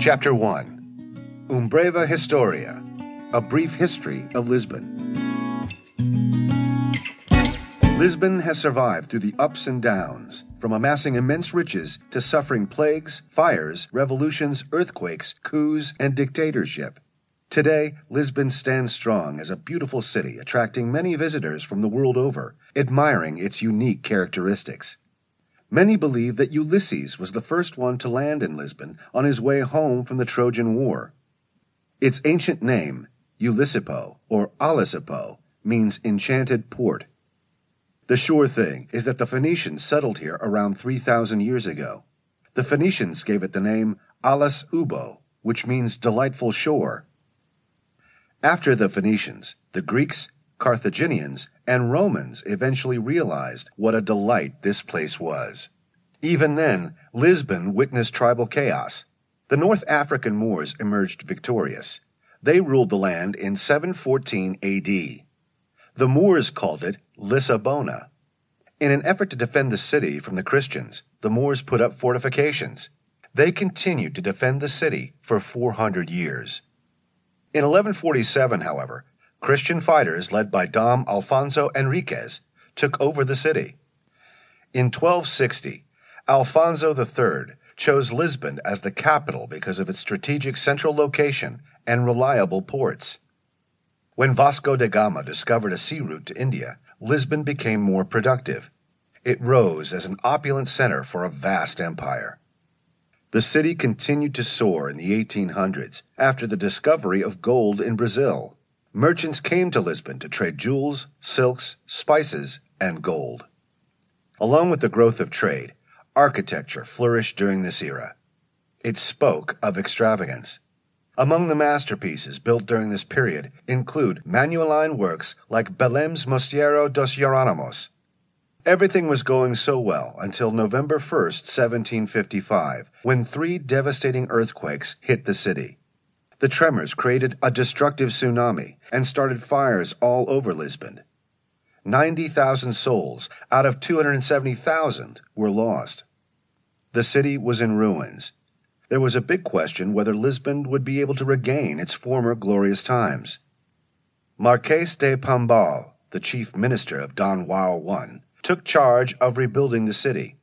Chapter 1 Uma Breve Historia A Brief History of Lisbon. Lisbon has survived through the ups and downs, from amassing immense riches to suffering plagues, fires, revolutions, earthquakes, coups, and dictatorship. Today, Lisbon stands strong as a beautiful city, attracting many visitors from the world over, admiring its unique characteristics. Many believe that Ulysses was the first one to land in Lisbon on his way home from the Trojan War. Its ancient name, Ulysippo or Alysipo, means enchanted port. The sure thing is that the Phoenicians settled here around 3,000 years ago. The Phoenicians gave it the name Alis Ubbo, which means delightful shore. After the Phoenicians, the Greeks, Carthaginians, and Romans eventually realized what a delight this place was. Even then, Lisbon witnessed tribal chaos. The North African Moors emerged victorious. They ruled the land in 714 AD. The Moors called it Lisabona. In an effort to defend the city from the Christians, the Moors put up fortifications. They continued to defend the city for 400 years. In 1147, however, Christian fighters led by Dom Alfonso Henriques took over the city. In 1260, Alfonso III chose Lisbon as the capital because of its strategic central location and reliable ports. When Vasco da Gama discovered a sea route to India, Lisbon became more productive. It rose as an opulent center for a vast empire. The city continued to soar in the 1800s after the discovery of gold in Brazil merchants came to Lisbon to trade jewels, silks, spices, and gold. Along with the growth of trade, architecture flourished during this era. It spoke of extravagance. Among the masterpieces built during this period include Manueline works like Belem's Mosteiro dos Jerónimos. Everything was going so well until November 1, 1755, when three devastating earthquakes hit the city. The tremors created a destructive tsunami and started fires all over Lisbon. 90,000 souls out of 270,000 were lost. The city was in ruins. There was a big question whether Lisbon would be able to regain its former glorious times. Marques de Pombal, the chief minister of Don Juan I, took charge of rebuilding the city.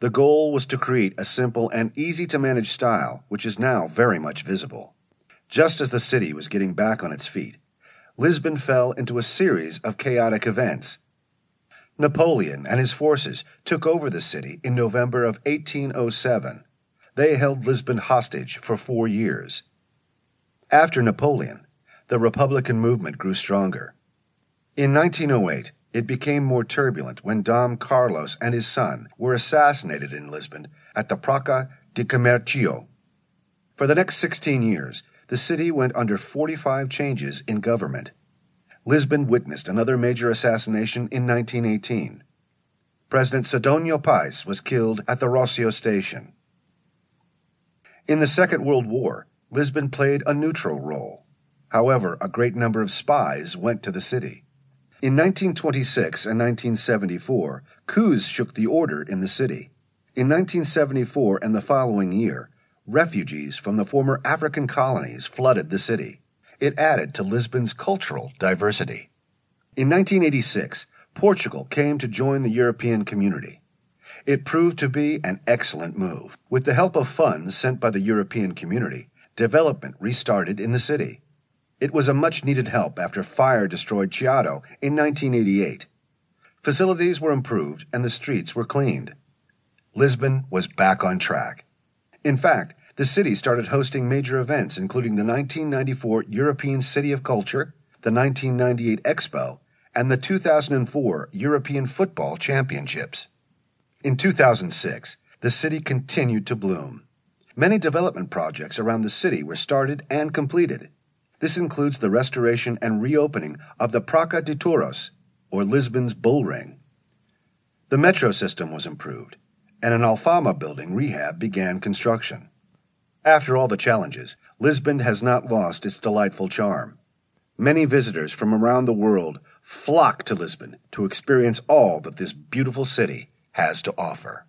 The goal was to create a simple and easy to manage style, which is now very much visible. Just as the city was getting back on its feet, Lisbon fell into a series of chaotic events. Napoleon and his forces took over the city in November of 1807. They held Lisbon hostage for four years. After Napoleon, the Republican movement grew stronger. In 1908, it became more turbulent when Dom Carlos and his son were assassinated in Lisbon at the Praça de Comercio. For the next 16 years, the city went under 45 changes in government. Lisbon witnessed another major assassination in 1918. President Sidonio Pais was killed at the Rossio station. In the Second World War, Lisbon played a neutral role. However, a great number of spies went to the city. In 1926 and 1974, coups shook the order in the city. In 1974 and the following year, refugees from the former African colonies flooded the city. It added to Lisbon's cultural diversity. In 1986, Portugal came to join the European community. It proved to be an excellent move. With the help of funds sent by the European community, development restarted in the city. It was a much needed help after fire destroyed Chiado in 1988. Facilities were improved and the streets were cleaned. Lisbon was back on track. In fact, the city started hosting major events, including the 1994 European City of Culture, the 1998 Expo, and the 2004 European Football Championships. In 2006, the city continued to bloom. Many development projects around the city were started and completed. This includes the restoration and reopening of the Praça de Touros, or Lisbon's Bull Ring. The metro system was improved, and an Alfama building rehab began construction. After all the challenges, Lisbon has not lost its delightful charm. Many visitors from around the world flock to Lisbon to experience all that this beautiful city has to offer.